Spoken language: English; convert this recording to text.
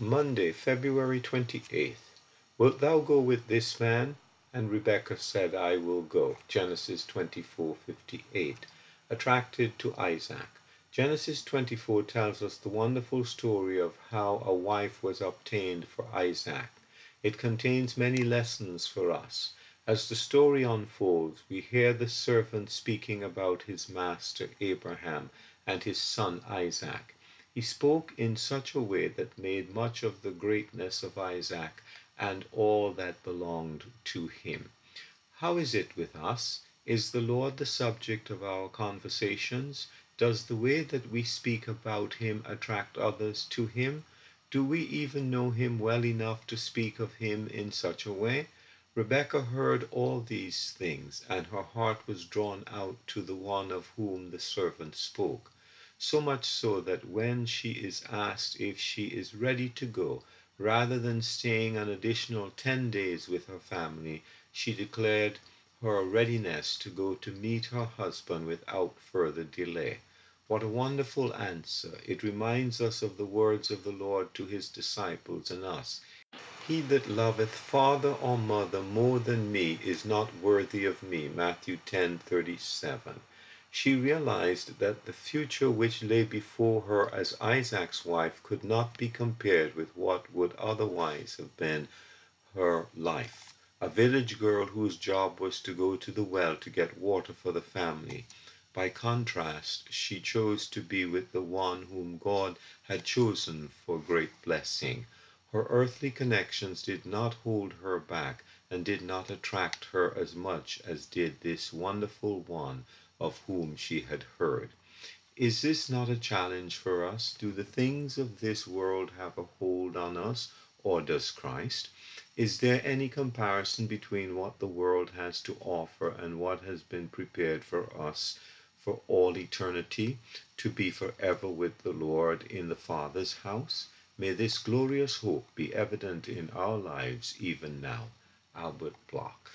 Monday, February 28th. Wilt thou go with this man? And Rebekah said, I will go. Genesis 24:58. Attracted to Isaac. Genesis 24 tells us the wonderful story of how a wife was obtained for Isaac. It contains many lessons for us. As the story unfolds, we hear the servant speaking about his master Abraham and his son Isaac. He spoke in such a way that made much of the greatness of Isaac and all that belonged to him. How is it with us? Is the Lord the subject of our conversations? Does the way that we speak about him attract others to him? Do we even know him well enough to speak of him in such a way? Rebekah heard all these things, and her heart was drawn out to the one of whom the servant spoke so much so that when she is asked if she is ready to go, rather than staying an additional 10 days with her family, she declared her readiness to go to meet her husband without further delay. What a wonderful answer! It reminds us of the words of the Lord to his disciples and us. He that loveth father or mother more than me is not worthy of me. Matthew 10:37. She realized that the future which lay before her as Isaac's wife could not be compared with what would otherwise have been her life. A village girl whose job was to go to the well to get water for the family. By contrast, she chose to be with the one whom God had chosen for great blessing. Her earthly connections did not hold her back and did not attract her as much as did this wonderful one of whom she had heard. Is this not a challenge for us? Do the things of this world have a hold on us, or does Christ? Is there any comparison between what the world has to offer and what has been prepared for us for all eternity, to be forever with the Lord in the Father's house? May this glorious hope be evident in our lives even now. Albert Block.